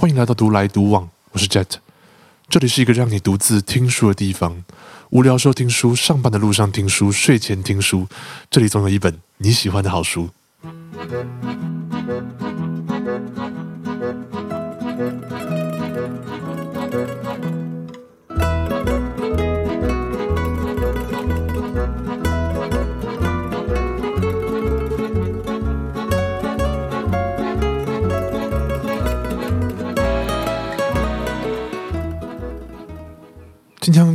欢迎来到独来独往，我是 Jet，这里是一个让你独自听书的地方。无聊时候听书，上班的路上听书，睡前听书，这里总有一本你喜欢的好书。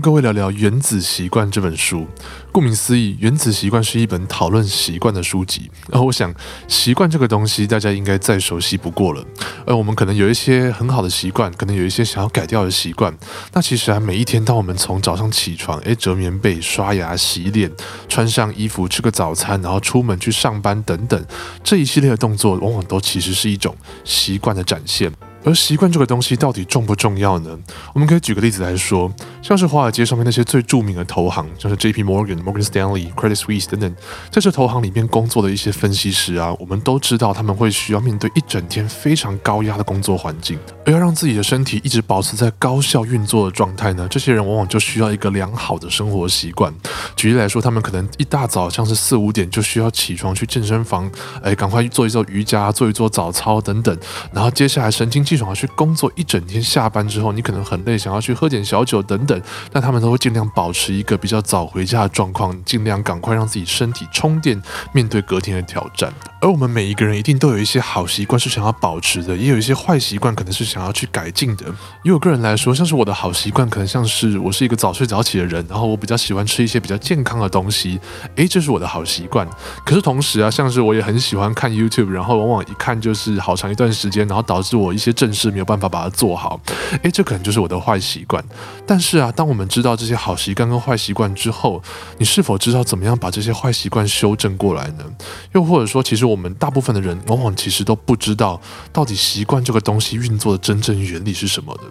各位聊聊《原子习惯》这本书。顾名思义，《原子习惯》是一本讨论习惯的书籍。而我想，习惯这个东西，大家应该再熟悉不过了。而我们可能有一些很好的习惯，可能有一些想要改掉的习惯。那其实啊，每一天，当我们从早上起床，诶，折棉被、刷牙、洗脸、穿上衣服、吃个早餐，然后出门去上班等等，这一系列的动作，往往都其实是一种习惯的展现。而习惯这个东西到底重不重要呢？我们可以举个例子来说，像是华尔街上面那些最著名的投行，像是 J P Morgan、Morgan Stanley、Credit Suisse 等等，在这投行里面工作的一些分析师啊，我们都知道他们会需要面对一整天非常高压的工作环境，而要让自己的身体一直保持在高效运作的状态呢，这些人往往就需要一个良好的生活习惯。举例来说，他们可能一大早像是四五点就需要起床去健身房，哎，赶快做一做瑜伽，做一做早操等等，然后接下来神经清气。爽去工作一整天，下班之后你可能很累，想要去喝点小酒等等，但他们都会尽量保持一个比较早回家的状况，尽量赶快让自己身体充电，面对隔天的挑战。而我们每一个人一定都有一些好习惯是想要保持的，也有一些坏习惯可能是想要去改进的。以我个人来说，像是我的好习惯，可能像是我是一个早睡早起的人，然后我比较喜欢吃一些比较健康的东西，诶，这是我的好习惯。可是同时啊，像是我也很喜欢看 YouTube，然后往往一看就是好长一段时间，然后导致我一些正事没有办法把它做好，诶，这可能就是我的坏习惯。但是啊，当我们知道这些好习惯跟坏习惯之后，你是否知道怎么样把这些坏习惯修正过来呢？又或者说，其实我。们大部分的人往往其实都不知道到底习惯这个东西运作的真正原理是什么的。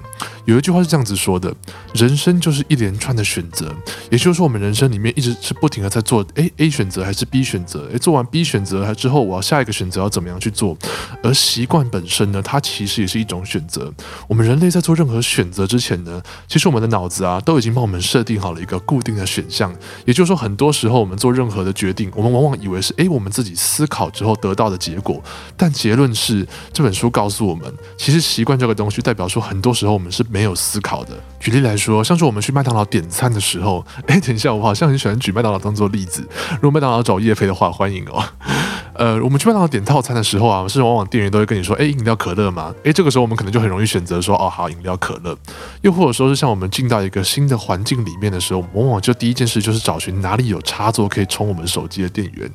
有一句话是这样子说的：人生就是一连串的选择，也就是说，我们人生里面一直是不停的在做 A A 选择还是 B 选择，诶，做完 B 选择之后，我要下一个选择要怎么样去做？而习惯本身呢，它其实也是一一种选择。我们人类在做任何选择之前呢，其实我们的脑子啊都已经帮我们设定好了一个固定的选项。也就是说，很多时候我们做任何的决定，我们往往以为是诶，我们自己思考之后。得到的结果，但结论是这本书告诉我们，其实习惯这个东西代表说，很多时候我们是没有思考的。举例来说，像是我们去麦当劳点餐的时候，哎，等一下，我好像很喜欢举麦当劳当做例子。如果麦当劳找叶飞的话，欢迎哦。呃，我们去麦当劳点套餐的时候啊，是往往店员都会跟你说，哎，饮料可乐吗？哎，这个时候我们可能就很容易选择说，哦，好，饮料可乐。又或者说是像我们进到一个新的环境里面的时候，往往就第一件事就是找寻哪里有插座可以充我们手机的电源。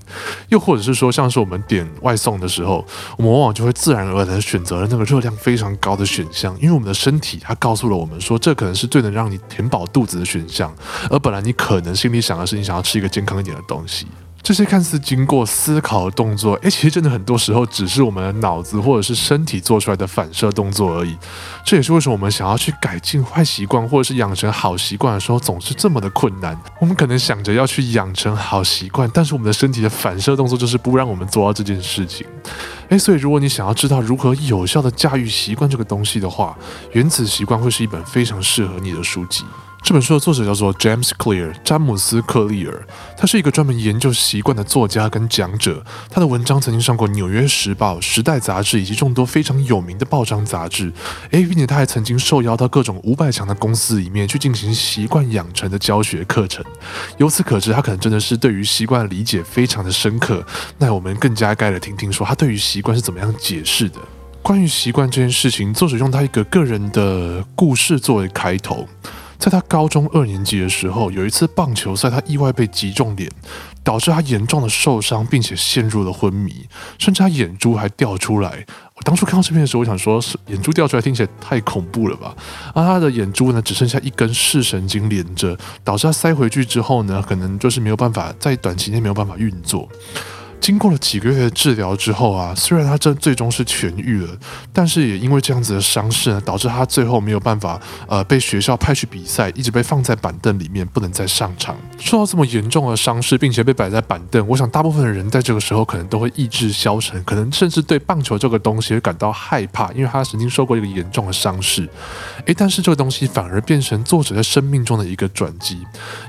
又或者是说，像是我们点外送的时候，我们往往就会自然而然选择了那个热量非常高的选项，因为我们的身体它告诉了我们说，这可能是最能让你填饱肚子的选项。而本来你可能心里想的是，你想要吃一个健康一点的东西。这些看似经过思考的动作，诶，其实真的很多时候只是我们的脑子或者是身体做出来的反射动作而已。这也是为什么我们想要去改进坏习惯或者是养成好习惯的时候，总是这么的困难。我们可能想着要去养成好习惯，但是我们的身体的反射动作就是不让我们做到这件事情。诶，所以如果你想要知道如何有效的驾驭习惯这个东西的话，《原子习惯》会是一本非常适合你的书籍。这本书的作者叫做 James Clear，詹姆斯·克利尔。他是一个专门研究习惯的作家跟讲者。他的文章曾经上过《纽约时报》《时代》杂志以及众多非常有名的报章杂志。诶，并且他还曾经受邀到各种五百强的公司里面去进行习惯养成的教学课程。由此可知，他可能真的是对于习惯的理解非常的深刻。那我们更加该来听听说他对于习惯是怎么样解释的。关于习惯这件事情，作者用他一个个人的故事作为开头。在他高中二年级的时候，有一次棒球赛，他意外被击中脸，导致他严重的受伤，并且陷入了昏迷，甚至他眼珠还掉出来。我当初看到这边的时候，我想说，是眼珠掉出来听起来太恐怖了吧？而他的眼珠呢，只剩下一根视神经连着，导致他塞回去之后呢，可能就是没有办法在短期内没有办法运作。经过了几个月的治疗之后啊，虽然他这最终是痊愈了，但是也因为这样子的伤势呢，导致他最后没有办法呃被学校派去比赛，一直被放在板凳里面，不能再上场。受到这么严重的伤势，并且被摆在板凳，我想大部分的人在这个时候可能都会意志消沉，可能甚至对棒球这个东西会感到害怕，因为他曾经受过一个严重的伤势。诶，但是这个东西反而变成作者在生命中的一个转机，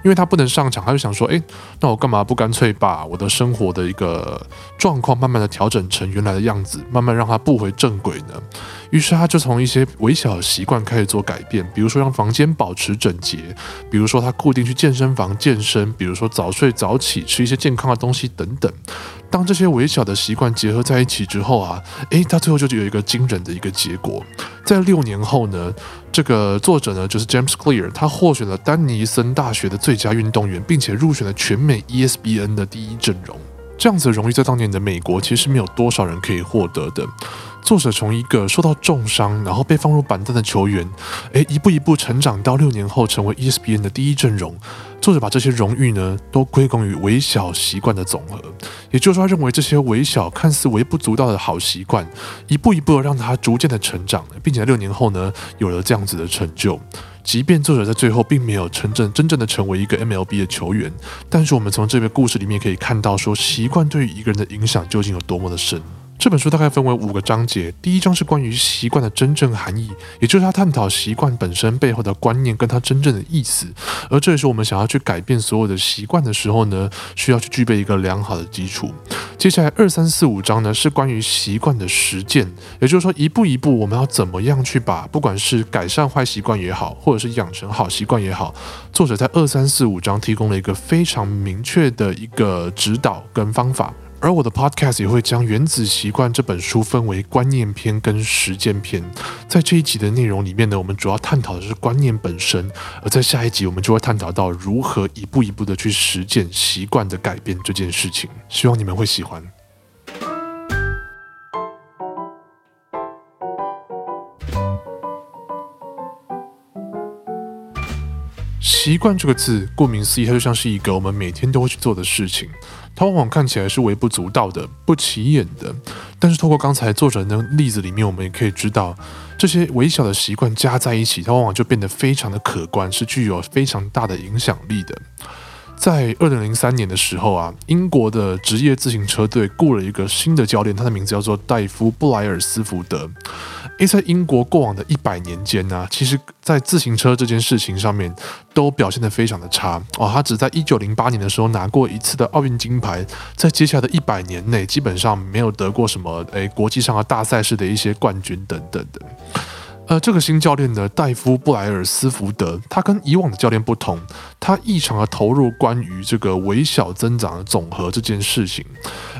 因为他不能上场，他就想说，诶，那我干嘛不干脆把我的生活的一个呃，状况慢慢的调整成原来的样子，慢慢让它步回正轨呢。于是他就从一些微小的习惯开始做改变，比如说让房间保持整洁，比如说他固定去健身房健身，比如说早睡早起，吃一些健康的东西等等。当这些微小的习惯结合在一起之后啊，诶，他最后就有一个惊人的一个结果。在六年后呢，这个作者呢就是 James Clear，他获选了丹尼森大学的最佳运动员，并且入选了全美 ESPN 的第一阵容。这样子的荣誉在当年的美国其实没有多少人可以获得的。作者从一个受到重伤，然后被放入板凳的球员，诶，一步一步成长到六年后成为 ESPN 的第一阵容。作者把这些荣誉呢，都归功于微小习惯的总和。也就是说，他认为这些微小、看似微不足道的好习惯，一步一步让他逐渐的成长，并且在六年后呢，有了这样子的成就。即便作者在最后并没有真正真正的成为一个 MLB 的球员，但是我们从这个故事里面可以看到，说习惯对于一个人的影响究竟有多么的深。这本书大概分为五个章节，第一章是关于习惯的真正含义，也就是他探讨习惯本身背后的观念跟它真正的意思。而这也是我们想要去改变所有的习惯的时候呢，需要去具备一个良好的基础。接下来二三四五章呢是关于习惯的实践，也就是说一步一步我们要怎么样去把不管是改善坏习惯也好，或者是养成好习惯也好，作者在二三四五章提供了一个非常明确的一个指导跟方法。而我的 podcast 也会将《原子习惯》这本书分为观念篇跟实践篇。在这一集的内容里面呢，我们主要探讨的是观念本身；而在下一集，我们就会探讨到如何一步一步的去实践习惯的改变这件事情。希望你们会喜欢。习惯这个字，顾名思义，它就像是一个我们每天都会去做的事情。它往往看起来是微不足道的、不起眼的，但是透过刚才作者的例子里面，我们也可以知道，这些微小的习惯加在一起，它往往就变得非常的可观，是具有非常大的影响力的。在二零零三年的时候啊，英国的职业自行车队雇了一个新的教练，他的名字叫做戴夫·布莱尔斯福德。诶，在英国过往的一百年间呢，其实，在自行车这件事情上面，都表现得非常的差哦。他只在一九零八年的时候拿过一次的奥运金牌，在接下来的一百年内，基本上没有得过什么诶国际上的大赛事的一些冠军等等的。呃，这个新教练呢，戴夫·布莱尔斯福德，他跟以往的教练不同，他异常的投入关于这个微小增长的总和这件事情。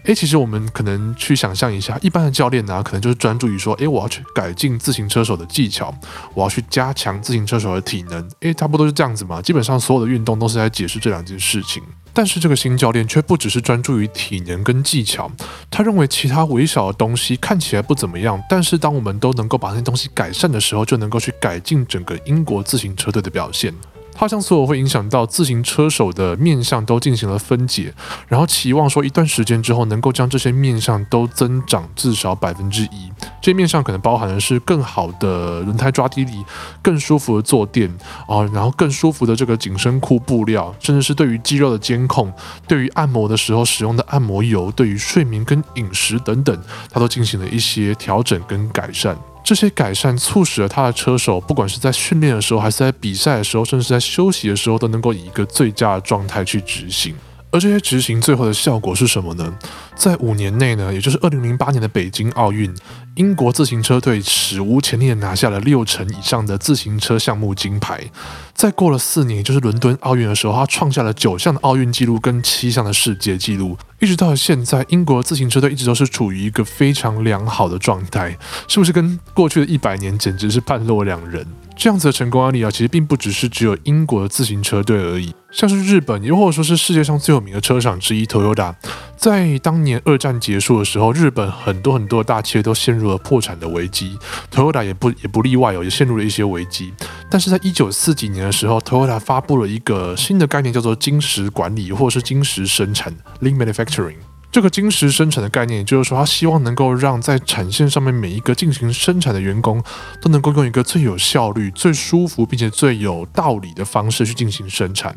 诶，其实我们可能去想象一下，一般的教练呢，可能就是专注于说，诶，我要去改进自行车手的技巧，我要去加强自行车手的体能，诶，差不多是这样子嘛。基本上所有的运动都是在解释这两件事情。但是这个新教练却不只是专注于体能跟技巧，他认为其他微小的东西看起来不怎么样，但是当我们都能够把那些东西改善的时候，就能够去改进整个英国自行车队的表现。他将所有会影响到自行车手的面相都进行了分解，然后期望说一段时间之后能够将这些面相都增长至少百分之一。这些面相可能包含的是更好的轮胎抓地力、更舒服的坐垫啊，然后更舒服的这个紧身裤布料，甚至是对于肌肉的监控、对于按摩的时候使用的按摩油、对于睡眠跟饮食等等，他都进行了一些调整跟改善。这些改善促使了他的车手，不管是在训练的时候，还是在比赛的时候，甚至在休息的时候，都能够以一个最佳的状态去执行。而这些执行最后的效果是什么呢？在五年内呢，也就是二零零八年的北京奥运，英国自行车队史无前例的拿下了六成以上的自行车项目金牌。再过了四年，也就是伦敦奥运的时候，他创下了九项的奥运纪录跟七项的世界纪录。一直到现在，英国自行车队一直都是处于一个非常良好的状态，是不是跟过去的一百年简直是判若两人？这样子的成功案例啊，其实并不只是只有英国的自行车队而已，像是日本，又或者说是世界上最有名的车厂之一 Toyota，在当年二战结束的时候，日本很多很多的大企业都陷入了破产的危机，Toyota 也不也不例外哦，也陷入了一些危机。但是在一九四几年的时候，Toyota 发布了一个新的概念，叫做晶石管理或者是晶石生产 （Lean Manufacturing）。这个金石生产的概念，也就是说，他希望能够让在产线上面每一个进行生产的员工都能够用一个最有效率、最舒服并且最有道理的方式去进行生产。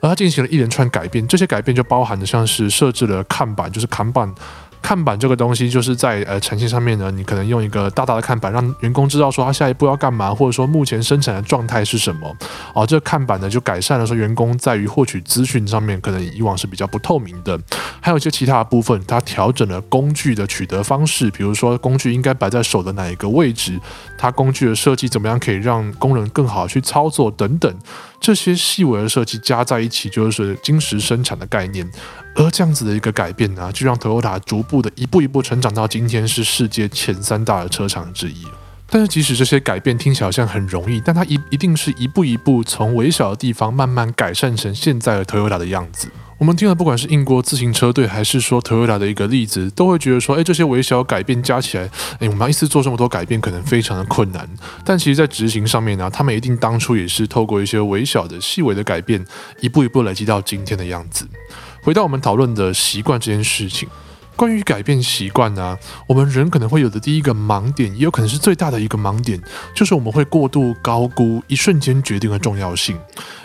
而他进行了一连串改变，这些改变就包含着像是设置了看板，就是看板。看板这个东西，就是在呃产线上面呢，你可能用一个大大的看板，让员工知道说他下一步要干嘛，或者说目前生产的状态是什么。哦，这个看板呢就改善了说员工在于获取资讯上面，可能以往是比较不透明的。还有一些其他的部分，它调整了工具的取得方式，比如说工具应该摆在手的哪一个位置，它工具的设计怎么样可以让工人更好去操作等等。这些细微的设计加在一起，就是晶石生产的概念。而这样子的一个改变呢，就让 Toyota 逐步的一步一步成长到今天是世界前三大的车厂之一。但是，即使这些改变听起来好像很容易，但它一一定是一步一步从微小的地方慢慢改善成现在的 Toyota 的样子。我们听了，不管是英国自行车队，还是说 Toyota 的一个例子，都会觉得说，哎，这些微小改变加起来，哎，我们要一次做这么多改变，可能非常的困难。但其实，在执行上面呢，他们一定当初也是透过一些微小的、细微的改变，一步一步累积到今天的样子。回到我们讨论的习惯这件事情。关于改变习惯呢，我们人可能会有的第一个盲点，也有可能是最大的一个盲点，就是我们会过度高估一瞬间决定的重要性。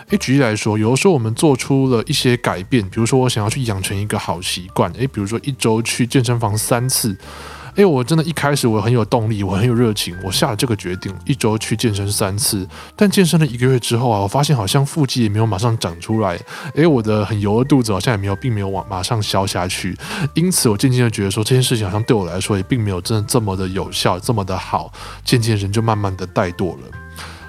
诶，举例来说，有的时候我们做出了一些改变，比如说我想要去养成一个好习惯，诶，比如说一周去健身房三次。因为我真的一开始我很有动力，我很有热情，我下了这个决定，一周去健身三次。但健身了一个月之后啊，我发现好像腹肌也没有马上长出来，诶，我的很油的肚子好像也没有，并没有往马上消下去。因此，我渐渐的觉得说这件事情好像对我来说也并没有真的这么的有效，这么的好。渐渐人就慢慢的怠惰了。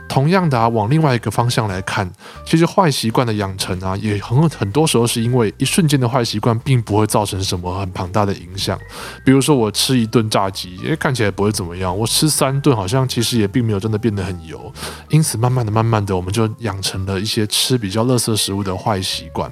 同样的啊，往另外一个方向来看，其实坏习惯的养成啊，也很很多时候是因为一瞬间的坏习惯，并不会造成什么很庞大的影响。比如说我吃一顿炸鸡，诶，看起来不会怎么样；我吃三顿，好像其实也并没有真的变得很油。因此，慢慢的、慢慢的，我们就养成了一些吃比较垃圾食物的坏习惯。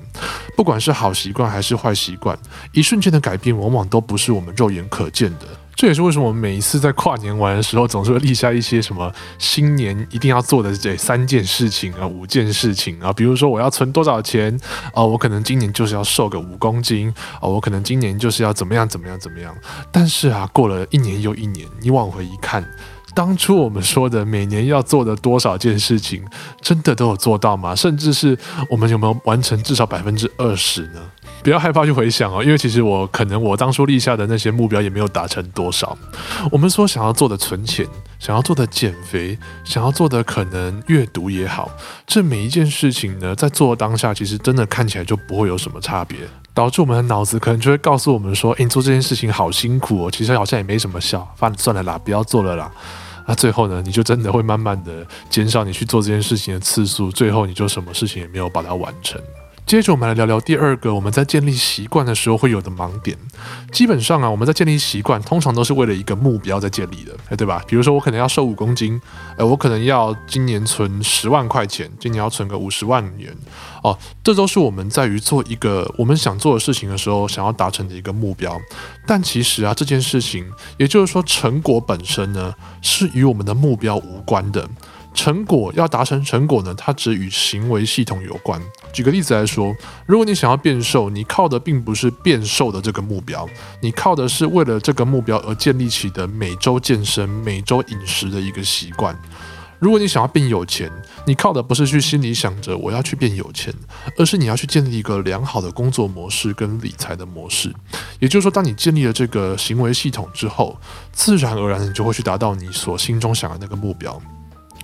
不管是好习惯还是坏习惯，一瞬间的改变，往往都不是我们肉眼可见的。这也是为什么我们每一次在跨年玩的时候，总是会立下一些什么新年一定要做的这三件事情啊、五件事情啊。比如说，我要存多少钱啊？我可能今年就是要瘦个五公斤啊！我可能今年就是要怎么样怎么样怎么样。但是啊，过了一年又一年，你往回一看，当初我们说的每年要做的多少件事情，真的都有做到吗？甚至是我们有没有完成至少百分之二十呢？不要害怕去回想哦，因为其实我可能我当初立下的那些目标也没有达成多少。我们说想要做的存钱，想要做的减肥，想要做的可能阅读也好，这每一件事情呢，在做当下其实真的看起来就不会有什么差别，导致我们的脑子可能就会告诉我们说：“诶，你做这件事情好辛苦哦，其实好像也没什么效，算了算了啦，不要做了啦。”那最后呢，你就真的会慢慢的减少你去做这件事情的次数，最后你就什么事情也没有把它完成。接着我们来聊聊第二个，我们在建立习惯的时候会有的盲点。基本上啊，我们在建立习惯，通常都是为了一个目标在建立的，哎，对吧？比如说我可能要瘦五公斤，呃，我可能要今年存十万块钱，今年要存个五十万元，哦，这都是我们在于做一个我们想做的事情的时候，想要达成的一个目标。但其实啊，这件事情，也就是说成果本身呢，是与我们的目标无关的。成果要达成成果呢，它只与行为系统有关。举个例子来说，如果你想要变瘦，你靠的并不是变瘦的这个目标，你靠的是为了这个目标而建立起的每周健身、每周饮食的一个习惯。如果你想要变有钱，你靠的不是去心里想着我要去变有钱，而是你要去建立一个良好的工作模式跟理财的模式。也就是说，当你建立了这个行为系统之后，自然而然你就会去达到你所心中想的那个目标。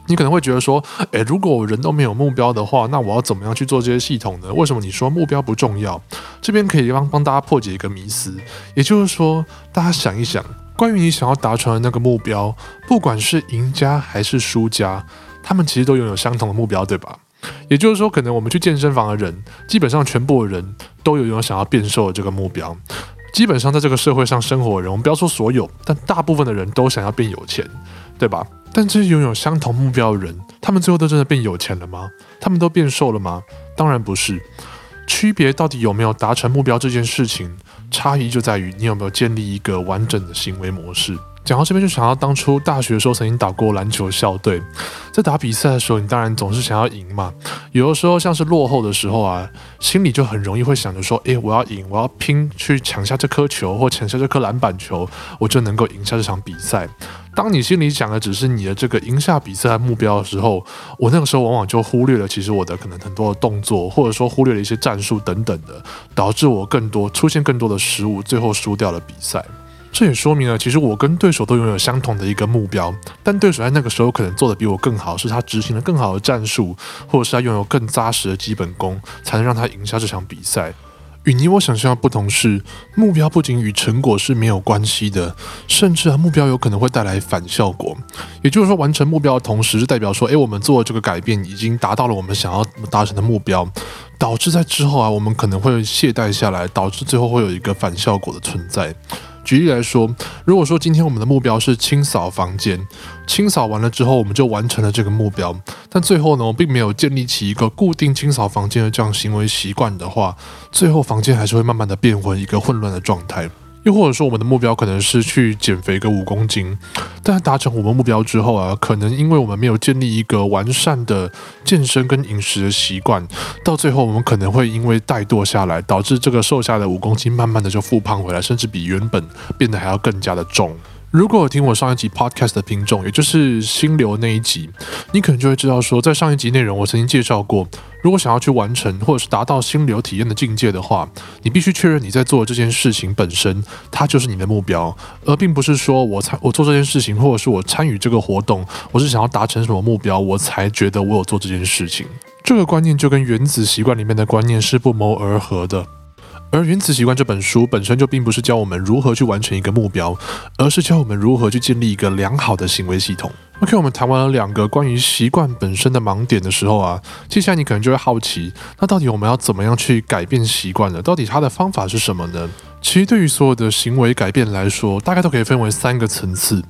你可能会觉得说，诶，如果我人都没有目标的话，那我要怎么样去做这些系统呢？为什么你说目标不重要？这边可以帮帮大家破解一个迷思，也就是说，大家想一想，关于你想要达成的那个目标，不管是赢家还是输家，他们其实都拥有相同的目标，对吧？也就是说，可能我们去健身房的人，基本上全部的人都有拥有想要变瘦的这个目标。基本上在这个社会上生活的人，我们不要说所有，但大部分的人都想要变有钱，对吧？但这些拥有相同目标的人，他们最后都真的变有钱了吗？他们都变瘦了吗？当然不是。区别到底有没有达成目标这件事情，差异就在于你有没有建立一个完整的行为模式。讲到这边，就想到当初大学的时候曾经打过篮球校队，在打比赛的时候，你当然总是想要赢嘛。有的时候像是落后的时候啊，心里就很容易会想着说：“诶，我要赢，我要拼去抢下这颗球或抢下这颗篮板球，我就能够赢下这场比赛。”当你心里想的只是你的这个赢下比赛的目标的时候，我那个时候往往就忽略了其实我的可能很多的动作，或者说忽略了一些战术等等的，导致我更多出现更多的失误，最后输掉了比赛。这也说明了，其实我跟对手都拥有相同的一个目标，但对手在那个时候可能做的比我更好，是他执行了更好的战术，或者是他拥有更扎实的基本功，才能让他赢下这场比赛。与你我想象的不同是，目标不仅与成果是没有关系的，甚至啊，目标有可能会带来反效果。也就是说，完成目标的同时，是代表说，诶，我们做了这个改变已经达到了我们想要达成的目标，导致在之后啊，我们可能会懈怠下来，导致最后会有一个反效果的存在。举例来说，如果说今天我们的目标是清扫房间，清扫完了之后，我们就完成了这个目标，但最后呢，我并没有建立起一个固定清扫房间的这样行为习惯的话，最后房间还是会慢慢的变回一个混乱的状态。又或者说，我们的目标可能是去减肥个五公斤，但达成我们目标之后啊，可能因为我们没有建立一个完善的健身跟饮食的习惯，到最后我们可能会因为怠惰下来，导致这个瘦下的五公斤慢慢的就复胖回来，甚至比原本变得还要更加的重。如果有听我上一集 podcast 的听众，也就是心流那一集，你可能就会知道说，在上一集内容我曾经介绍过，如果想要去完成或者是达到心流体验的境界的话，你必须确认你在做这件事情本身，它就是你的目标，而并不是说我参我做这件事情，或者是我参与这个活动，我是想要达成什么目标，我才觉得我有做这件事情。这个观念就跟原子习惯里面的观念是不谋而合的。而《原子习惯》这本书本身就并不是教我们如何去完成一个目标，而是教我们如何去建立一个良好的行为系统。OK，我们谈完了两个关于习惯本身的盲点的时候啊，接下来你可能就会好奇，那到底我们要怎么样去改变习惯呢？到底它的方法是什么呢？其实对于所有的行为改变来说，大概都可以分为三个层次。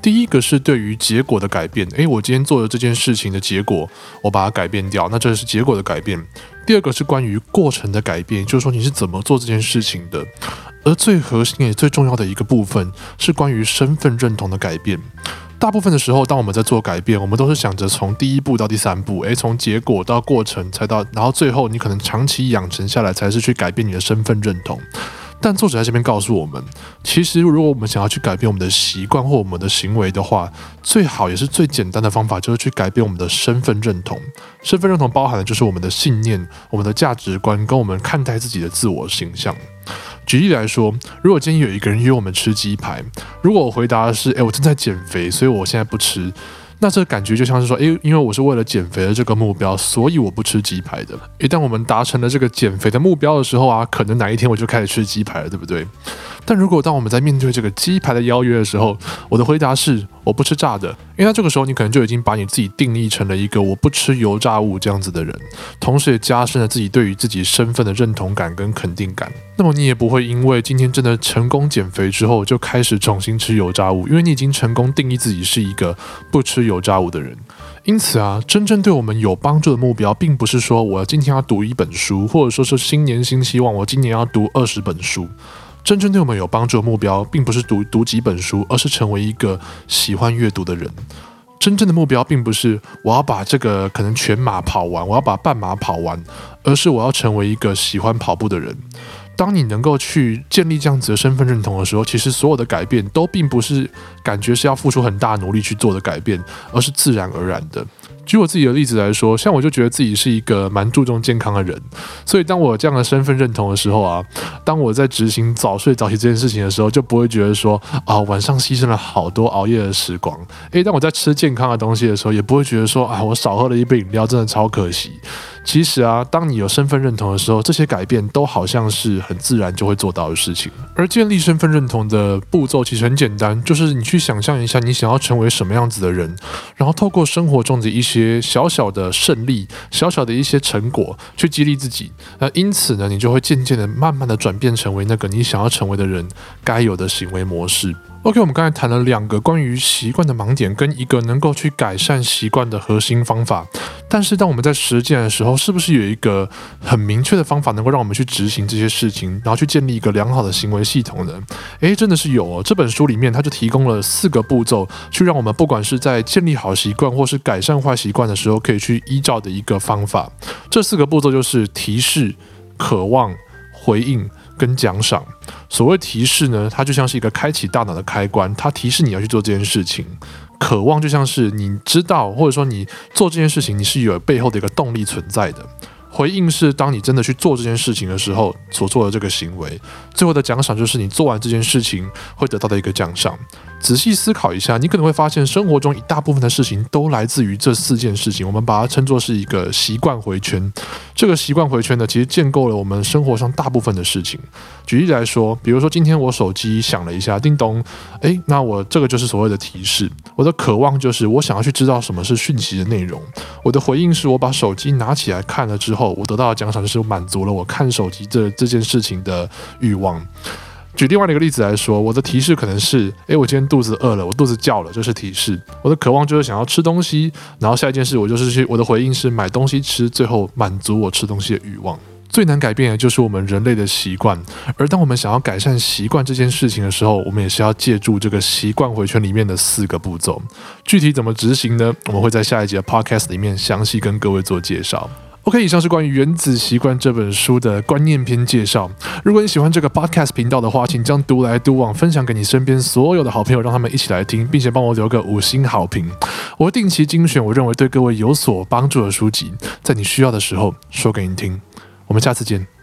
第一个是对于结果的改变，诶，我今天做的这件事情的结果，我把它改变掉，那这是结果的改变。第二个是关于过程的改变，就是说你是怎么做这件事情的。而最核心也最重要的一个部分是关于身份认同的改变。大部分的时候，当我们在做改变，我们都是想着从第一步到第三步，诶，从结果到过程，才到，然后最后你可能长期养成下来，才是去改变你的身份认同。但作者在这边告诉我们，其实如果我们想要去改变我们的习惯或我们的行为的话，最好也是最简单的方法，就是去改变我们的身份认同。身份认同包含的就是我们的信念、我们的价值观跟我们看待自己的自我形象。举例来说，如果今天有一个人约我们吃鸡排，如果我回答的是“诶，我正在减肥，所以我现在不吃”。那这感觉就像是说，诶，因为我是为了减肥的这个目标，所以我不吃鸡排的。一旦我们达成了这个减肥的目标的时候啊，可能哪一天我就开始吃鸡排了，对不对？但如果当我们在面对这个鸡排的邀约的时候，我的回答是我不吃炸的，因为这个时候你可能就已经把你自己定义成了一个我不吃油炸物这样子的人，同时也加深了自己对于自己身份的认同感跟肯定感。那么你也不会因为今天真的成功减肥之后就开始重新吃油炸物，因为你已经成功定义自己是一个不吃油炸物的人。因此啊，真正对我们有帮助的目标，并不是说我要今天要读一本书，或者说是新年新希望，我今年要读二十本书。真正对我们有帮助的目标，并不是读读几本书，而是成为一个喜欢阅读的人。真正的目标，并不是我要把这个可能全马跑完，我要把半马跑完，而是我要成为一个喜欢跑步的人。当你能够去建立这样子的身份认同的时候，其实所有的改变都并不是感觉是要付出很大努力去做的改变，而是自然而然的。举我自己的例子来说，像我就觉得自己是一个蛮注重健康的人，所以当我有这样的身份认同的时候啊，当我在执行早睡早起这件事情的时候，就不会觉得说啊晚上牺牲了好多熬夜的时光。诶，当我在吃健康的东西的时候，也不会觉得说啊我少喝了一杯饮料真的超可惜。其实啊，当你有身份认同的时候，这些改变都好像是很自然就会做到的事情。而建立身份认同的步骤其实很简单，就是你去想象一下你想要成为什么样子的人，然后透过生活中的一些些小小的胜利、小小的一些成果去激励自己。那因此呢，你就会渐渐的、慢慢的转变成为那个你想要成为的人该有的行为模式。OK，我们刚才谈了两个关于习惯的盲点，跟一个能够去改善习惯的核心方法。但是，当我们在实践的时候，是不是有一个很明确的方法，能够让我们去执行这些事情，然后去建立一个良好的行为系统呢？诶，真的是有哦。这本书里面，它就提供了四个步骤，去让我们不管是在建立好习惯，或是改善坏习惯的时候，可以去依照的一个方法。这四个步骤就是提示、渴望、回应。跟奖赏，所谓提示呢，它就像是一个开启大脑的开关，它提示你要去做这件事情。渴望就像是你知道，或者说你做这件事情，你是有背后的一个动力存在的。回应是当你真的去做这件事情的时候所做的这个行为。最后的奖赏就是你做完这件事情会得到的一个奖赏。仔细思考一下，你可能会发现生活中一大部分的事情都来自于这四件事情。我们把它称作是一个习惯回圈。这个习惯回圈呢，其实建构了我们生活上大部分的事情。举例来说，比如说今天我手机响了一下，叮咚，诶，那我这个就是所谓的提示。我的渴望就是我想要去知道什么是讯息的内容。我的回应是我把手机拿起来看了之后，我得到的奖赏就是满足了我看手机这这件事情的欲望。举另外一个例子来说，我的提示可能是：诶，我今天肚子饿了，我肚子叫了，这是提示。我的渴望就是想要吃东西，然后下一件事我就是去，我的回应是买东西吃，最后满足我吃东西的欲望。最难改变的就是我们人类的习惯，而当我们想要改善习惯这件事情的时候，我们也是要借助这个习惯回圈里面的四个步骤。具体怎么执行呢？我们会在下一节的 Podcast 里面详细跟各位做介绍。OK，以上是关于《原子习惯》这本书的观念篇介绍。如果你喜欢这个 Podcast 频道的话，请将独来独往分享给你身边所有的好朋友，让他们一起来听，并且帮我留个五星好评。我会定期精选我认为对各位有所帮助的书籍，在你需要的时候说给你听。我们下次见。